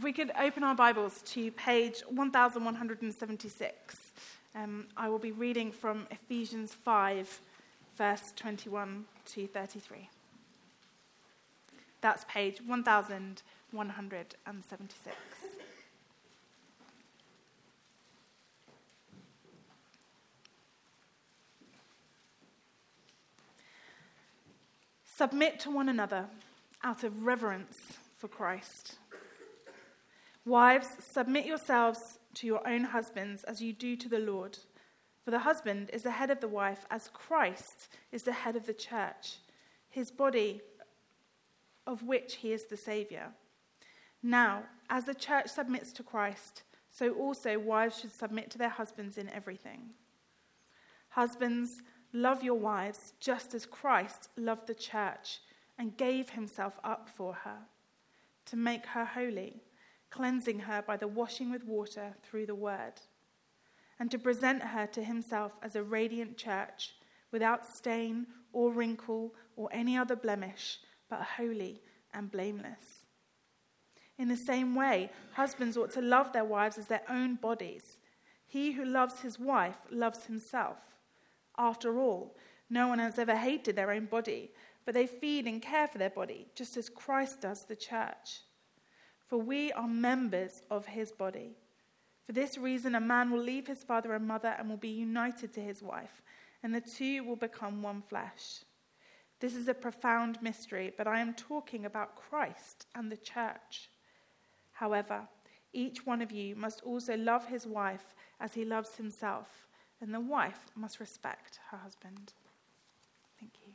If we could open our Bibles to page 1176, um, I will be reading from Ephesians 5, verse 21 to 33. That's page 1176. Submit to one another out of reverence for Christ. Wives, submit yourselves to your own husbands as you do to the Lord. For the husband is the head of the wife, as Christ is the head of the church, his body, of which he is the Saviour. Now, as the church submits to Christ, so also wives should submit to their husbands in everything. Husbands, love your wives just as Christ loved the church and gave himself up for her, to make her holy cleansing her by the washing with water through the word, and to present her to himself as a radiant church, without stain or wrinkle or any other blemish, but holy and blameless. In the same way, husbands ought to love their wives as their own bodies. He who loves his wife loves himself. After all, no one has ever hated their own body, but they feed and care for their body, just as Christ does the church for we are members of his body. For this reason, a man will leave his father and mother and will be united to his wife, and the two will become one flesh. This is a profound mystery, but I am talking about Christ and the church. However, each one of you must also love his wife as he loves himself, and the wife must respect her husband. Thank you.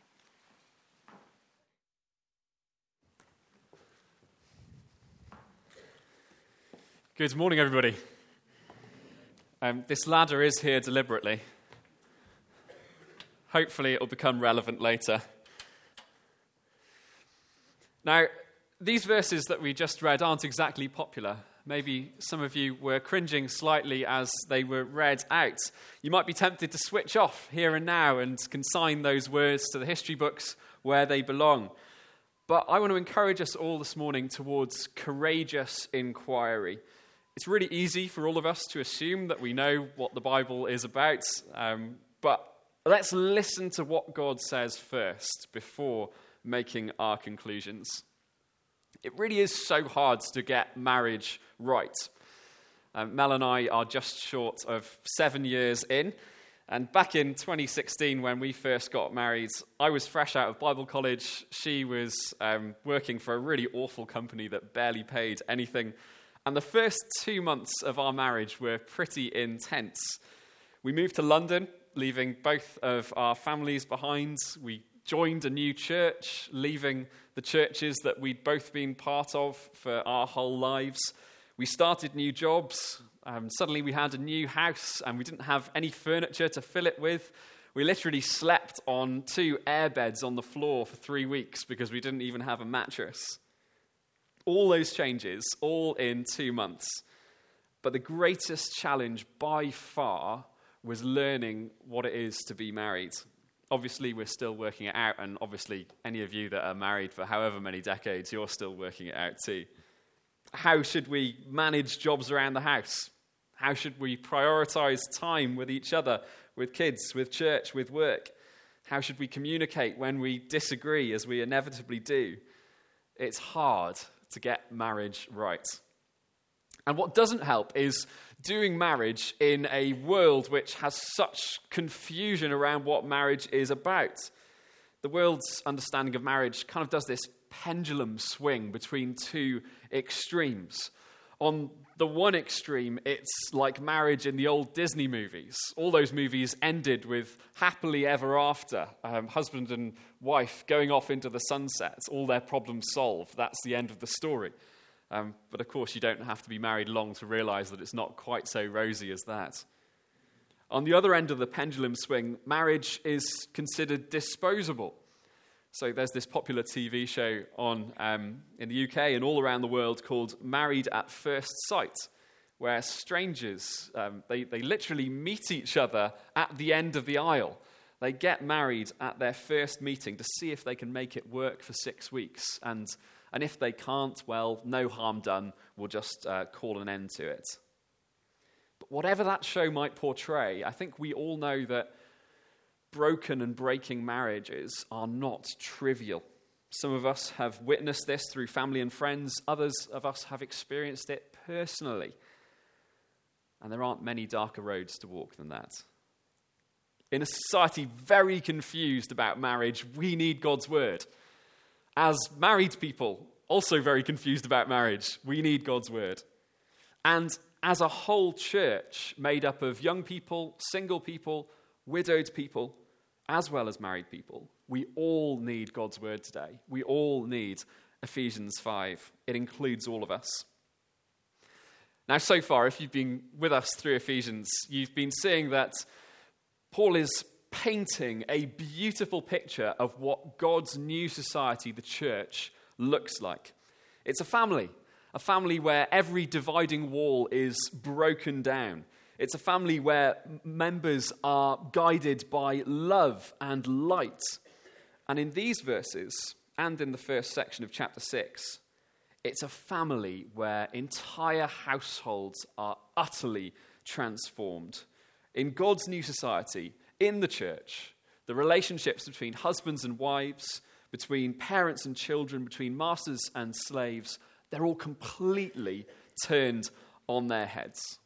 Good morning, everybody. Um, this ladder is here deliberately. Hopefully, it will become relevant later. Now, these verses that we just read aren't exactly popular. Maybe some of you were cringing slightly as they were read out. You might be tempted to switch off here and now and consign those words to the history books where they belong. But I want to encourage us all this morning towards courageous inquiry it's really easy for all of us to assume that we know what the Bible is about, um, but let's listen to what God says first before making our conclusions. It really is so hard to get marriage right. Um, Mel and I are just short of seven years in. And back in 2016, when we first got married, I was fresh out of Bible college. She was um, working for a really awful company that barely paid anything and the first two months of our marriage were pretty intense. We moved to London, leaving both of our families behind. We joined a new church, leaving the churches that we'd both been part of for our whole lives. We started new jobs. Um, suddenly, we had a new house and we didn't have any furniture to fill it with. We literally slept on two air beds on the floor for three weeks because we didn't even have a mattress. All those changes, all in two months. But the greatest challenge by far was learning what it is to be married. Obviously, we're still working it out, and obviously, any of you that are married for however many decades, you're still working it out too. How should we manage jobs around the house? How should we prioritize time with each other, with kids, with church, with work? How should we communicate when we disagree, as we inevitably do? It's hard to get marriage right. And what doesn't help is doing marriage in a world which has such confusion around what marriage is about. The world's understanding of marriage kind of does this pendulum swing between two extremes. On the one extreme, it's like marriage in the old Disney movies. All those movies ended with happily ever after, um, husband and wife going off into the sunset, all their problems solved. That's the end of the story. Um, but of course, you don't have to be married long to realize that it's not quite so rosy as that. On the other end of the pendulum swing, marriage is considered disposable. So there's this popular TV show on um, in the UK and all around the world called Married at First Sight, where strangers um, they, they literally meet each other at the end of the aisle. They get married at their first meeting to see if they can make it work for six weeks. And, and if they can't, well, no harm done. We'll just uh, call an end to it. But whatever that show might portray, I think we all know that broken and breaking marriages are not trivial. Some of us have witnessed this through family and friends, others of us have experienced it personally. And there aren't many darker roads to walk than that. In a society very confused about marriage, we need God's word. As married people, also very confused about marriage, we need God's word. And as a whole church made up of young people, single people, widowed people, as well as married people, we all need God's word today. We all need Ephesians 5. It includes all of us. Now, so far, if you've been with us through Ephesians, you've been seeing that Paul is painting a beautiful picture of what God's new society, the church, looks like. It's a family, a family where every dividing wall is broken down. It's a family where members are guided by love and light. And in these verses, and in the first section of chapter 6, it's a family where entire households are utterly transformed. In God's new society, in the church, the relationships between husbands and wives, between parents and children, between masters and slaves, they're all completely turned on their heads.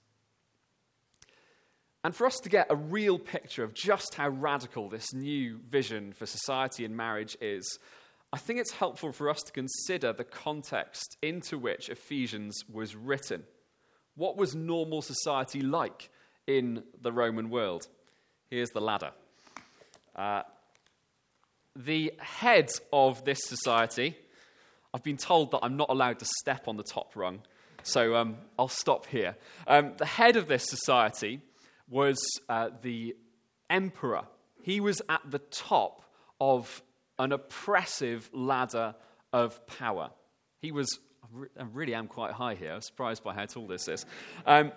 And for us to get a real picture of just how radical this new vision for society and marriage is, I think it's helpful for us to consider the context into which Ephesians was written. What was normal society like in the Roman world? Here's the ladder. Uh, the head of this society, I've been told that I'm not allowed to step on the top rung, so um, I'll stop here. Um, the head of this society was uh, the emperor. He was at the top of an oppressive ladder of power. He was, I really am quite high here. Surprised by how tall this is. Um,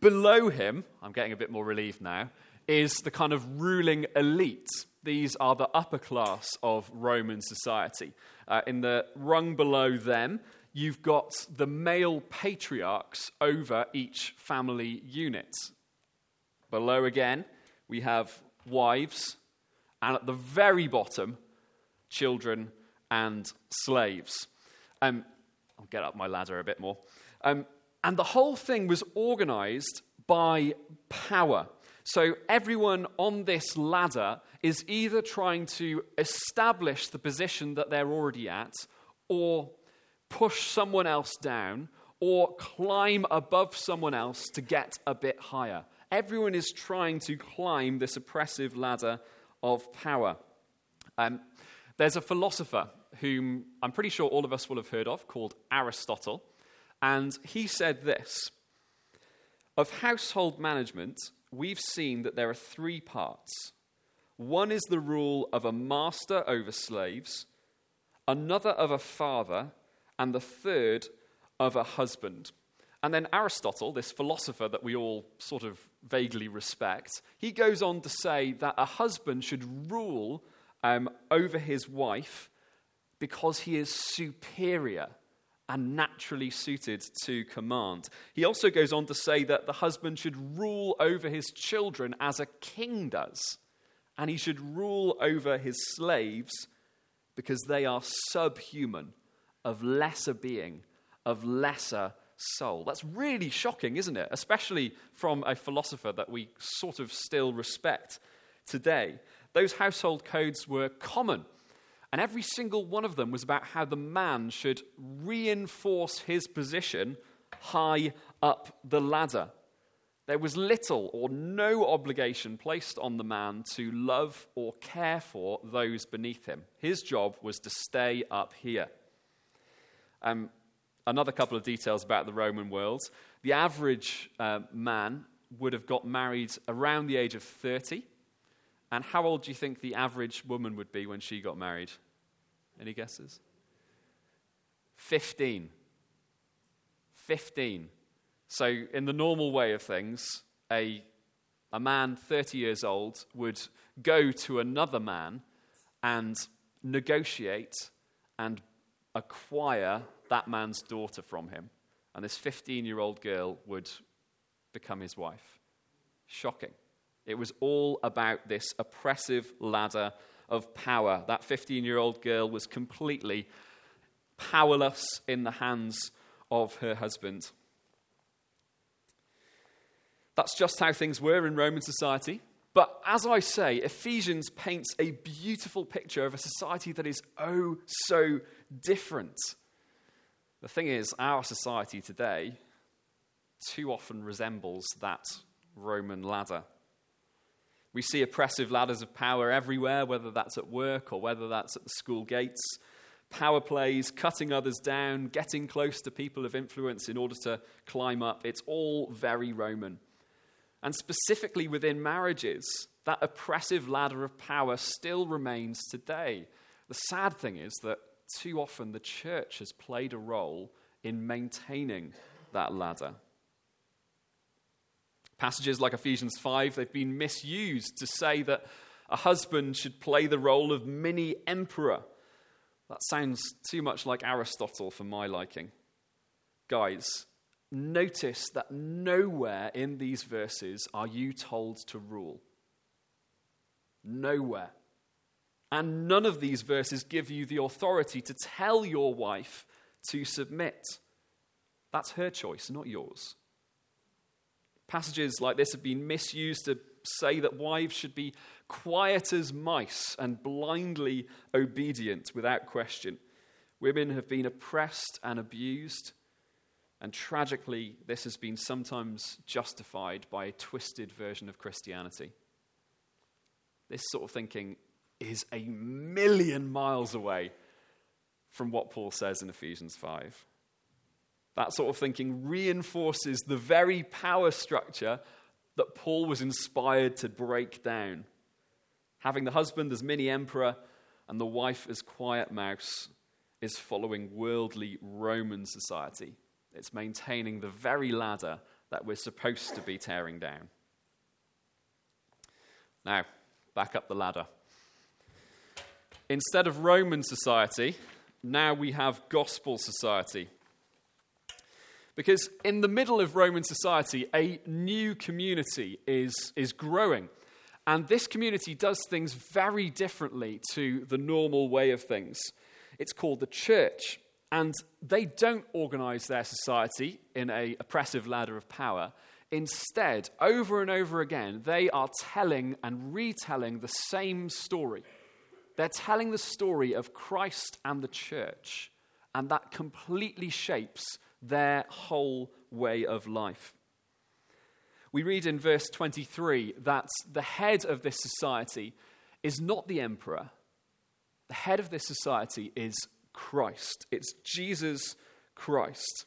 below him, I'm getting a bit more relieved now, is the kind of ruling elite. These are the upper class of Roman society. Uh, in the rung below them, you've got the male patriarchs over each family unit. Below again, we have wives, and at the very bottom, children and slaves. Um, I'll get up my ladder a bit more. Um, and the whole thing was organized by power. So everyone on this ladder is either trying to establish the position that they're already at, or push someone else down, or climb above someone else to get a bit higher. Everyone is trying to climb this oppressive ladder of power. Um, there's a philosopher whom I'm pretty sure all of us will have heard of called Aristotle, and he said this Of household management, we've seen that there are three parts. One is the rule of a master over slaves, another of a father, and the third of a husband. And then Aristotle, this philosopher that we all sort of vaguely respect, he goes on to say that a husband should rule um, over his wife because he is superior and naturally suited to command. He also goes on to say that the husband should rule over his children as a king does, and he should rule over his slaves because they are subhuman, of lesser being, of lesser soul. That's really shocking, isn't it? Especially from a philosopher that we sort of still respect today. Those household codes were common, and every single one of them was about how the man should reinforce his position high up the ladder. There was little or no obligation placed on the man to love or care for those beneath him. His job was to stay up here. Um, another couple of details about the Roman world. The average uh, man would have got married around the age of 30. And how old do you think the average woman would be when she got married? Any guesses? 15. 15. So, in the normal way of things, a a man 30 years old would go to another man and negotiate and acquire that man's daughter from him. And this 15 year old girl would become his wife. Shocking. It was all about this oppressive ladder of power. That 15 year old girl was completely powerless in the hands of her husband. That's just how things were in Roman society. But as I say, Ephesians paints a beautiful picture of a society that is oh so different. The thing is, our society today too often resembles that Roman ladder. We see oppressive ladders of power everywhere, whether that's at work or whether that's at the school gates. Power plays, cutting others down, getting close to people of influence in order to climb up. It's all very Roman. And specifically within marriages, that oppressive ladder of power still remains today. The sad thing is that too often the church has played a role in maintaining that ladder. Passages like Ephesians 5, they've been misused to say that a husband should play the role of mini emperor. That sounds too much like Aristotle for my liking. Guys, notice that nowhere in these verses are you told to rule. Nowhere. And none of these verses give you the authority to tell your wife to submit. That's her choice, not yours. Passages like this have been misused to say that wives should be quiet as mice and blindly obedient without question. Women have been oppressed and abused and tragically, this has been sometimes justified by a twisted version of Christianity. This sort of thinking is a million miles away from what Paul says in Ephesians 5. That sort of thinking reinforces the very power structure that Paul was inspired to break down. Having the husband as mini emperor and the wife as quiet mouse is following worldly Roman society. It's maintaining the very ladder that we're supposed to be tearing down. Now, back up the ladder. Instead of Roman society, now we have gospel society. Because in the middle of Roman society, a new community is, is growing. And this community does things very differently to the normal way of things. It's called the church. And they don't organize their society in a oppressive ladder of power. Instead, over and over again, they are telling and retelling the same story. They're telling the story of Christ and the church, and that completely shapes their whole way of life. We read in verse 23 that the head of this society is not the emperor, the head of this society is Christ. It's Jesus Christ.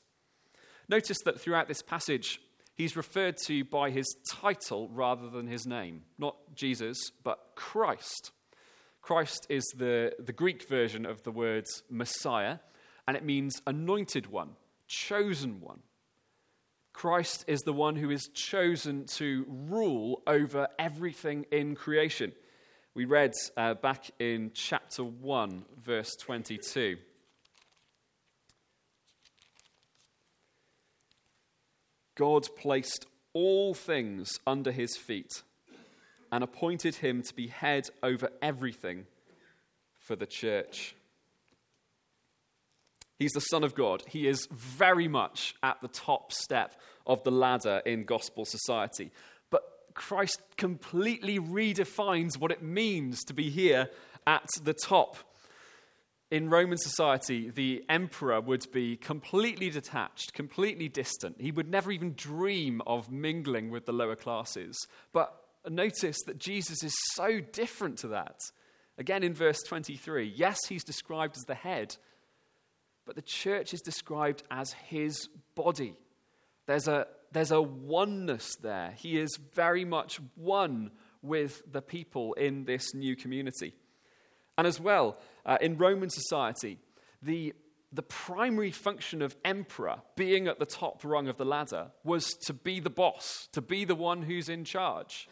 Notice that throughout this passage, he's referred to by his title rather than his name. Not Jesus, but Christ. Christ is the, the Greek version of the word Messiah, and it means anointed one, chosen one. Christ is the one who is chosen to rule over everything in creation. We read uh, back in chapter 1, verse 22. God placed all things under his feet and appointed him to be head over everything for the church. He's the Son of God. He is very much at the top step of the ladder in gospel society. But Christ completely redefines what it means to be here at the top. In Roman society, the emperor would be completely detached, completely distant. He would never even dream of mingling with the lower classes. But notice that Jesus is so different to that. Again, in verse 23, yes, he's described as the head, but the church is described as his body. There's a, there's a oneness there. He is very much one with the people in this new community. And as well, uh, in Roman society, the, the primary function of emperor, being at the top rung of the ladder, was to be the boss, to be the one who's in charge,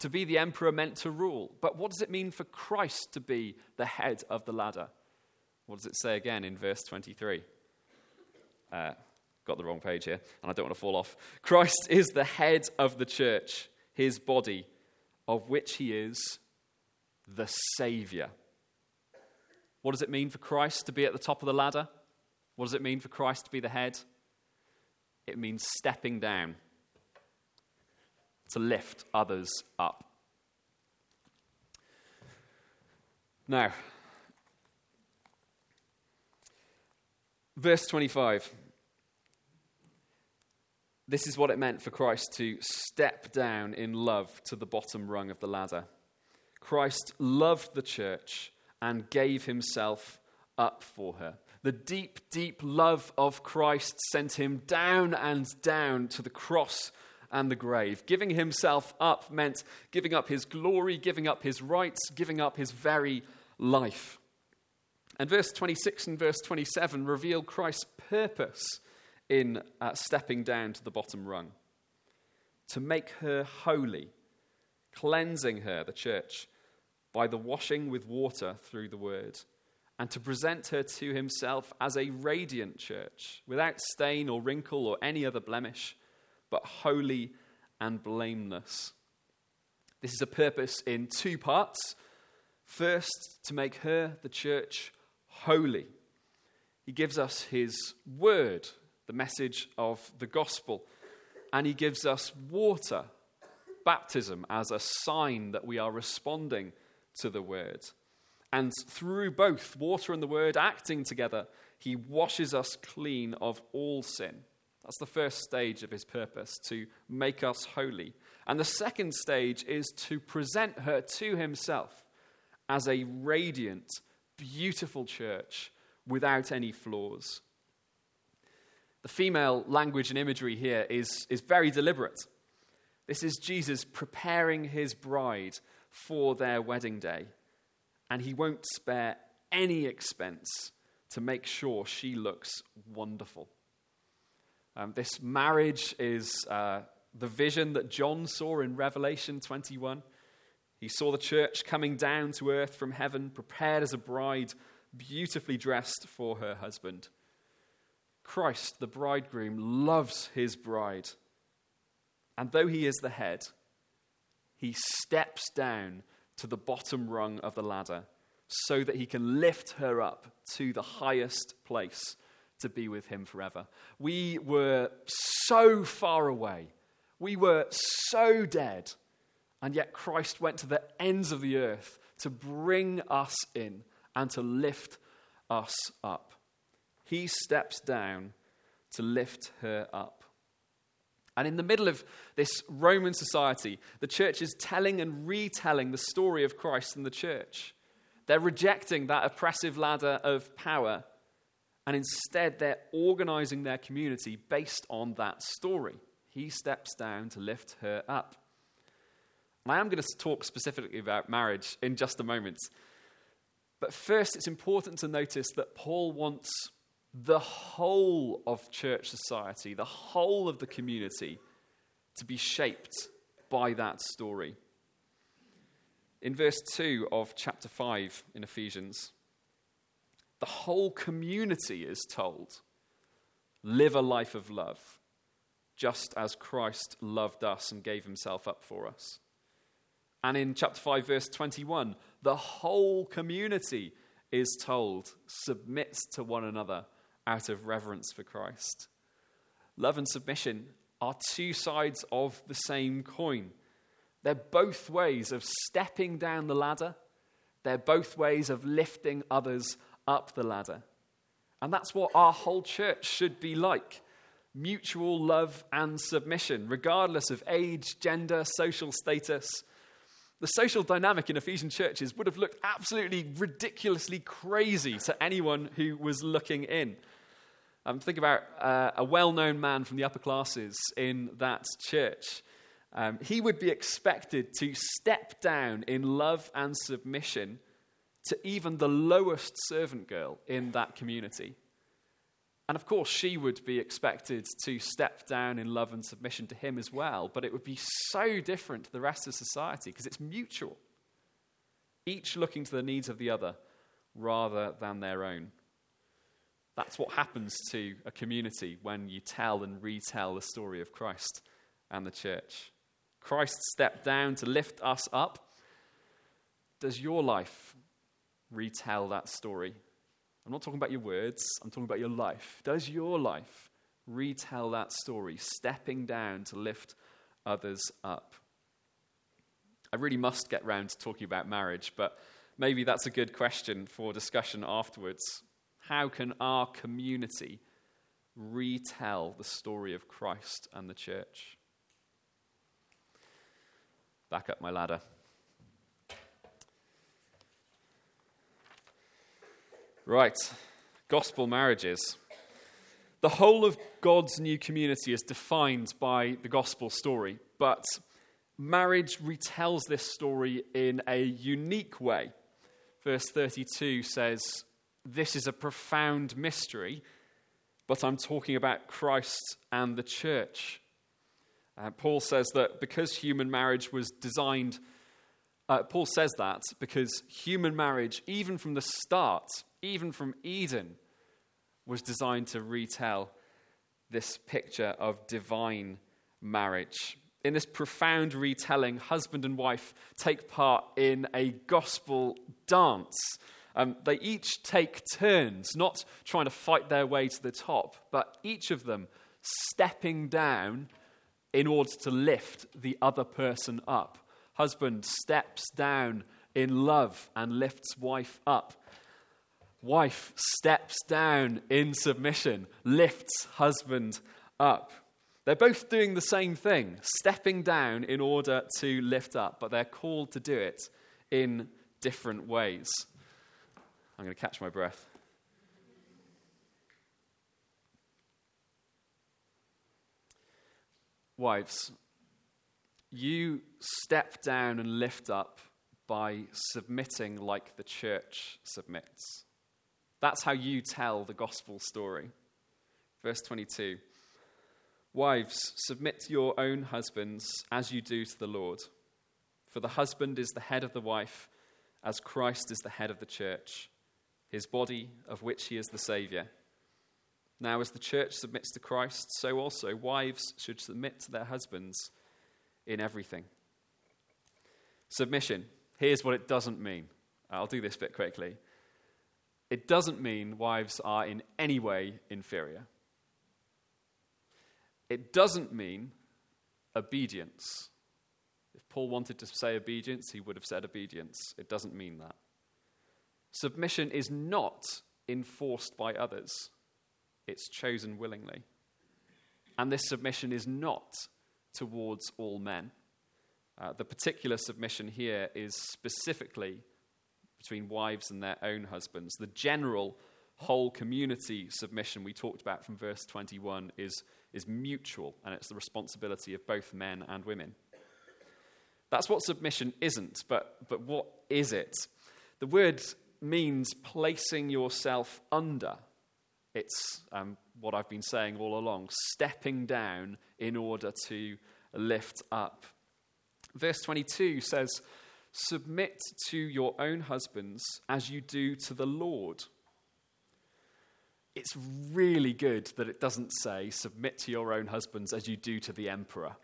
to be the emperor meant to rule. But what does it mean for Christ to be the head of the ladder? What does it say again in verse 23? Uh, got the wrong page here, and I don't want to fall off. Christ is the head of the church, his body, of which he is the Savior. What does it mean for Christ to be at the top of the ladder? What does it mean for Christ to be the head? It means stepping down to lift others up. Now, verse 25. This is what it meant for Christ to step down in love to the bottom rung of the ladder. Christ loved the church and gave himself up for her. The deep, deep love of Christ sent him down and down to the cross and the grave. Giving himself up meant giving up his glory, giving up his rights, giving up his very life. And verse 26 and verse 27 reveal Christ's purpose in uh, stepping down to the bottom rung to make her holy, cleansing her, the church, by the washing with water through the word, and to present her to himself as a radiant church, without stain or wrinkle or any other blemish, but holy and blameless. This is a purpose in two parts. First, to make her, the church, holy. He gives us his word, the message of the gospel, and he gives us water, baptism, as a sign that we are responding to the word. And through both water and the word acting together, he washes us clean of all sin. That's the first stage of his purpose, to make us holy. And the second stage is to present her to himself as a radiant, beautiful church without any flaws. The female language and imagery here is, is very deliberate. This is Jesus preparing his bride for their wedding day, and he won't spare any expense to make sure she looks wonderful. Um, this marriage is uh, the vision that John saw in Revelation 21. He saw the church coming down to earth from heaven, prepared as a bride, beautifully dressed for her husband. Christ, the bridegroom, loves his bride. And though he is the head, he steps down to the bottom rung of the ladder so that he can lift her up to the highest place to be with him forever. We were so far away. We were so dead. And yet Christ went to the ends of the earth to bring us in and to lift us up. He steps down to lift her up. And in the middle of this Roman society, the church is telling and retelling the story of Christ and the church. They're rejecting that oppressive ladder of power, and instead they're organizing their community based on that story. He steps down to lift her up. I am going to talk specifically about marriage in just a moment. But first, it's important to notice that Paul wants the whole of church society, the whole of the community, to be shaped by that story. In verse 2 of chapter 5 in Ephesians, the whole community is told live a life of love, just as Christ loved us and gave himself up for us. And in chapter 5, verse 21, the whole community is told submits to one another out of reverence for Christ. Love and submission are two sides of the same coin. They're both ways of stepping down the ladder, they're both ways of lifting others up the ladder. And that's what our whole church should be like mutual love and submission, regardless of age, gender, social status. The social dynamic in Ephesian churches would have looked absolutely ridiculously crazy to anyone who was looking in. Um, think about uh, a well known man from the upper classes in that church. Um, he would be expected to step down in love and submission to even the lowest servant girl in that community. And of course, she would be expected to step down in love and submission to him as well, but it would be so different to the rest of society because it's mutual. Each looking to the needs of the other rather than their own. That's what happens to a community when you tell and retell the story of Christ and the church. Christ stepped down to lift us up. Does your life retell that story? I'm not talking about your words, I'm talking about your life. Does your life retell that story, stepping down to lift others up? I really must get round to talking about marriage, but maybe that's a good question for discussion afterwards. How can our community retell the story of Christ and the church? Back up my ladder. Right, gospel marriages. The whole of God's new community is defined by the gospel story, but marriage retells this story in a unique way. Verse 32 says, This is a profound mystery, but I'm talking about Christ and the church. Uh, Paul says that because human marriage was designed, uh, Paul says that because human marriage, even from the start, even from Eden, was designed to retell this picture of divine marriage. In this profound retelling, husband and wife take part in a gospel dance. Um, they each take turns, not trying to fight their way to the top, but each of them stepping down in order to lift the other person up. Husband steps down in love and lifts wife up. Wife steps down in submission, lifts husband up. They're both doing the same thing, stepping down in order to lift up, but they're called to do it in different ways. I'm going to catch my breath. Wives, you step down and lift up by submitting like the church submits. That's how you tell the gospel story. Verse 22 Wives, submit to your own husbands as you do to the Lord. For the husband is the head of the wife, as Christ is the head of the church, his body, of which he is the Saviour. Now, as the church submits to Christ, so also wives should submit to their husbands in everything. Submission. Here's what it doesn't mean. I'll do this bit quickly. It doesn't mean wives are in any way inferior. It doesn't mean obedience. If Paul wanted to say obedience, he would have said obedience. It doesn't mean that. Submission is not enforced by others, it's chosen willingly. And this submission is not towards all men. Uh, the particular submission here is specifically between wives and their own husbands. The general whole community submission we talked about from verse 21 is, is mutual, and it's the responsibility of both men and women. That's what submission isn't, but, but what is it? The word means placing yourself under. It's um, what I've been saying all along stepping down in order to lift up. Verse 22 says, Submit to your own husbands as you do to the Lord. It's really good that it doesn't say, Submit to your own husbands as you do to the emperor.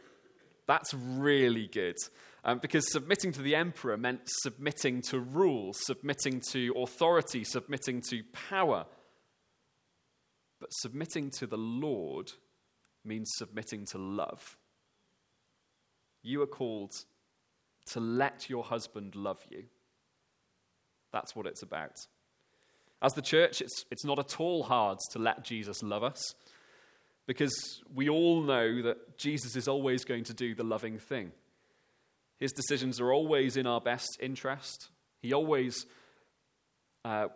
That's really good. Um, because submitting to the emperor meant submitting to rule, submitting to authority, submitting to power. But submitting to the Lord means submitting to love. You are called to let your husband love you. That's what it's about. As the church, it's, it's not at all hard to let Jesus love us because we all know that Jesus is always going to do the loving thing. His decisions are always in our best interest. He always, uh,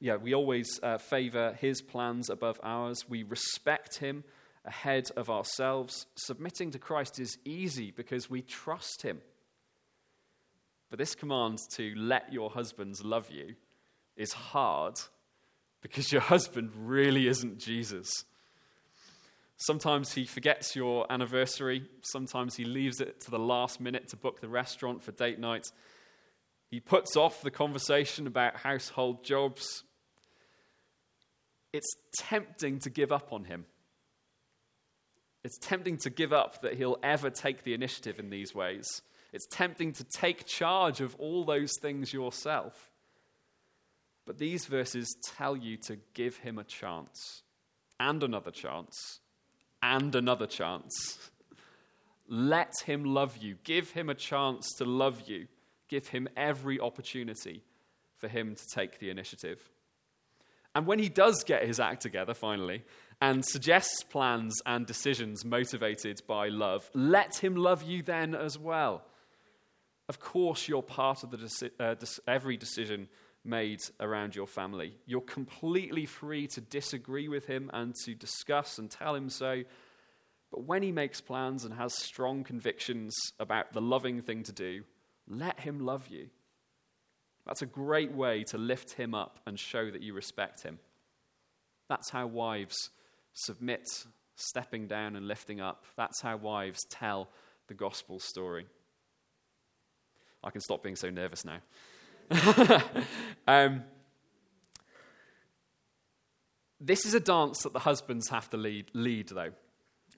yeah, we always uh, favor his plans above ours. We respect him ahead of ourselves. Submitting to Christ is easy because we trust him. But this command to let your husbands love you is hard because your husband really isn't Jesus. Sometimes he forgets your anniversary. Sometimes he leaves it to the last minute to book the restaurant for date night. He puts off the conversation about household jobs. It's tempting to give up on him. It's tempting to give up that he'll ever take the initiative in these ways. It's tempting to take charge of all those things yourself. But these verses tell you to give him a chance, and another chance, and another chance. Let him love you. Give him a chance to love you. Give him every opportunity for him to take the initiative. And when he does get his act together, finally, and suggests plans and decisions motivated by love, let him love you then as well. Of course, you're part of the uh, every decision made around your family. You're completely free to disagree with him and to discuss and tell him so. But when he makes plans and has strong convictions about the loving thing to do, let him love you. That's a great way to lift him up and show that you respect him. That's how wives submit, stepping down and lifting up. That's how wives tell the gospel story. I can stop being so nervous now. um, this is a dance that the husbands have to lead, lead, though.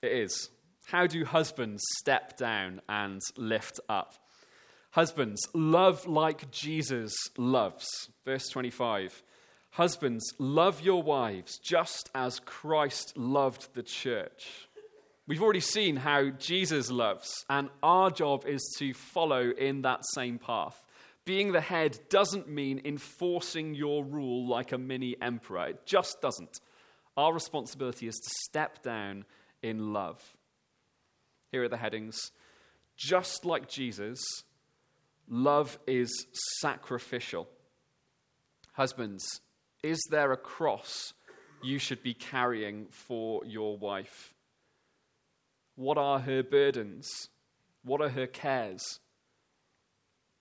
It is. How do husbands step down and lift up? Husbands, love like Jesus loves. Verse 25. Husbands, love your wives just as Christ loved the church. We've already seen how Jesus loves, and our job is to follow in that same path. Being the head doesn't mean enforcing your rule like a mini emperor. It just doesn't. Our responsibility is to step down in love. Here are the headings. Just like Jesus, love is sacrificial. Husbands, is there a cross you should be carrying for your wife? What are her burdens? What are her cares?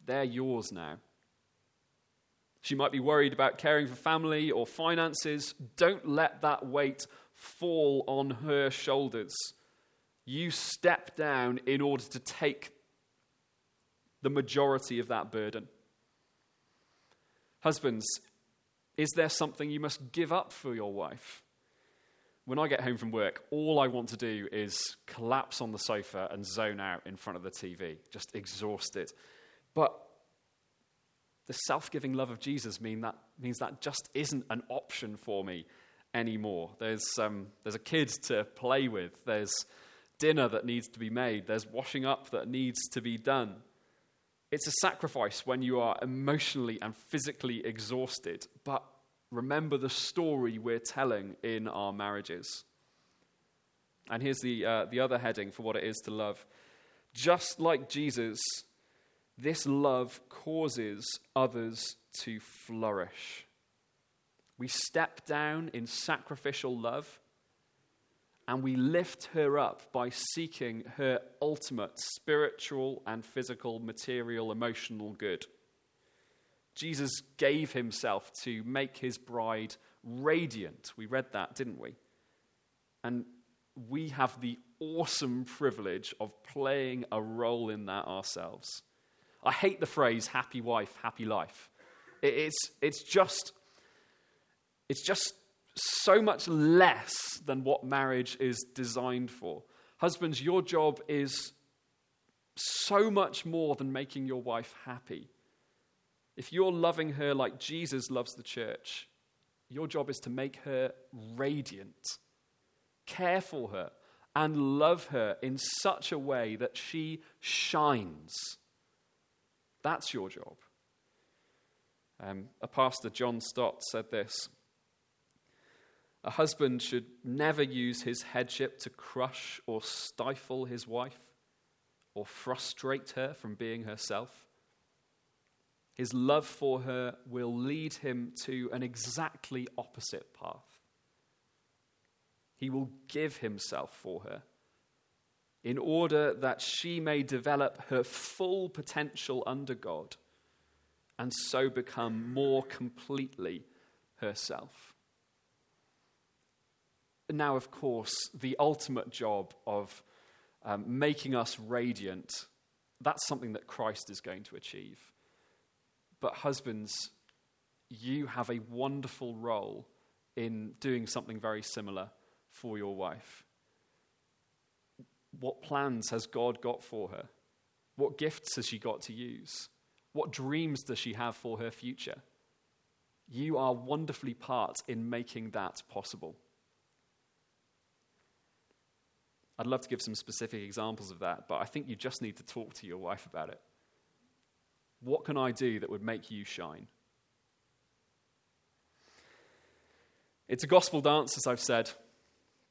They're yours now. She might be worried about caring for family or finances. Don't let that weight fall on her shoulders. You step down in order to take the majority of that burden. Husbands, is there something you must give up for your wife? When I get home from work, all I want to do is collapse on the sofa and zone out in front of the TV, just exhausted. But the self giving love of Jesus mean that, means that just isn't an option for me anymore. There's, um, there's a kid to play with, there's dinner that needs to be made, there's washing up that needs to be done. It's a sacrifice when you are emotionally and physically exhausted, but remember the story we're telling in our marriages. And here's the, uh, the other heading for what it is to love. Just like Jesus, this love causes others to flourish. We step down in sacrificial love and we lift her up by seeking her ultimate spiritual and physical, material, emotional good. Jesus gave himself to make his bride radiant. We read that, didn't we? And we have the awesome privilege of playing a role in that ourselves. I hate the phrase happy wife, happy life. It's, it's, just, it's just so much less than what marriage is designed for. Husbands, your job is so much more than making your wife happy. If you're loving her like Jesus loves the church, your job is to make her radiant, care for her, and love her in such a way that she shines that's your job. Um, a pastor, John Stott, said this A husband should never use his headship to crush or stifle his wife or frustrate her from being herself. His love for her will lead him to an exactly opposite path. He will give himself for her in order that she may develop her full potential under God and so become more completely herself. now, of course, the ultimate job of um, making us radiant, that's something that Christ is going to achieve. But, husbands, you have a wonderful role in doing something very similar for your wife. What plans has God got for her? What gifts has she got to use? What dreams does she have for her future? You are wonderfully part in making that possible. I'd love to give some specific examples of that, but I think you just need to talk to your wife about it. What can I do that would make you shine? It's a gospel dance, as I've said.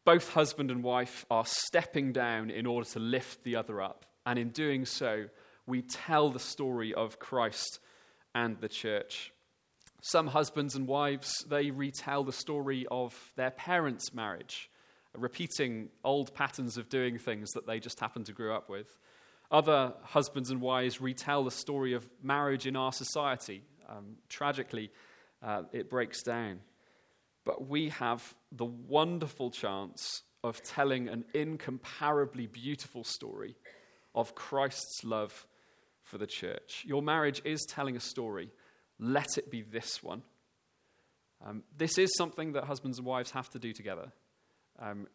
Both husband and wife are stepping down in order to lift the other up. And in doing so, we tell the story of Christ and the church. Some husbands and wives, they retell the story of their parents' marriage repeating old patterns of doing things that they just happen to grow up with. Other husbands and wives retell the story of marriage in our society. Um, tragically, uh, it breaks down. But we have the wonderful chance of telling an incomparably beautiful story of Christ's love for the church. Your marriage is telling a story. Let it be this one. Um, this is something that husbands and wives have to do together. Um,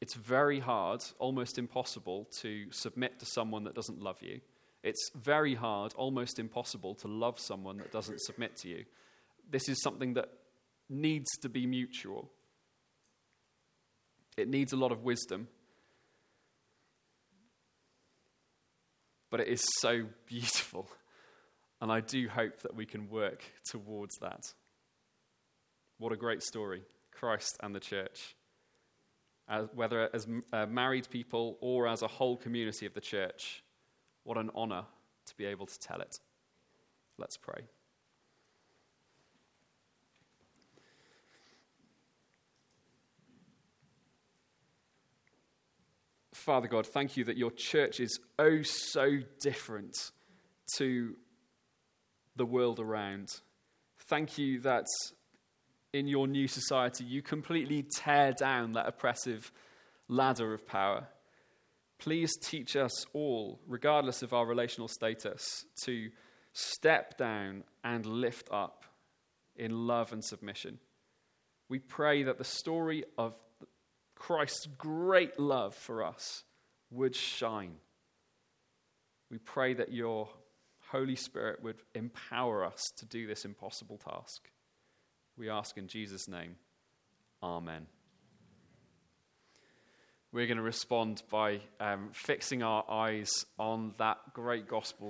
it's very hard, almost impossible, to submit to someone that doesn't love you. It's very hard, almost impossible, to love someone that doesn't submit to you. This is something that needs to be mutual. It needs a lot of wisdom. But it is so beautiful. And I do hope that we can work towards that. What a great story Christ and the church as, whether as uh, married people or as a whole community of the church. What an honor to be able to tell it. Let's pray. Father God, thank you that your church is oh so different to the world around. Thank you that in your new society, you completely tear down that oppressive ladder of power. Please teach us all, regardless of our relational status, to step down and lift up in love and submission. We pray that the story of Christ's great love for us would shine. We pray that your Holy Spirit would empower us to do this impossible task. We ask in Jesus' name. Amen. We're going to respond by um, fixing our eyes on that great gospel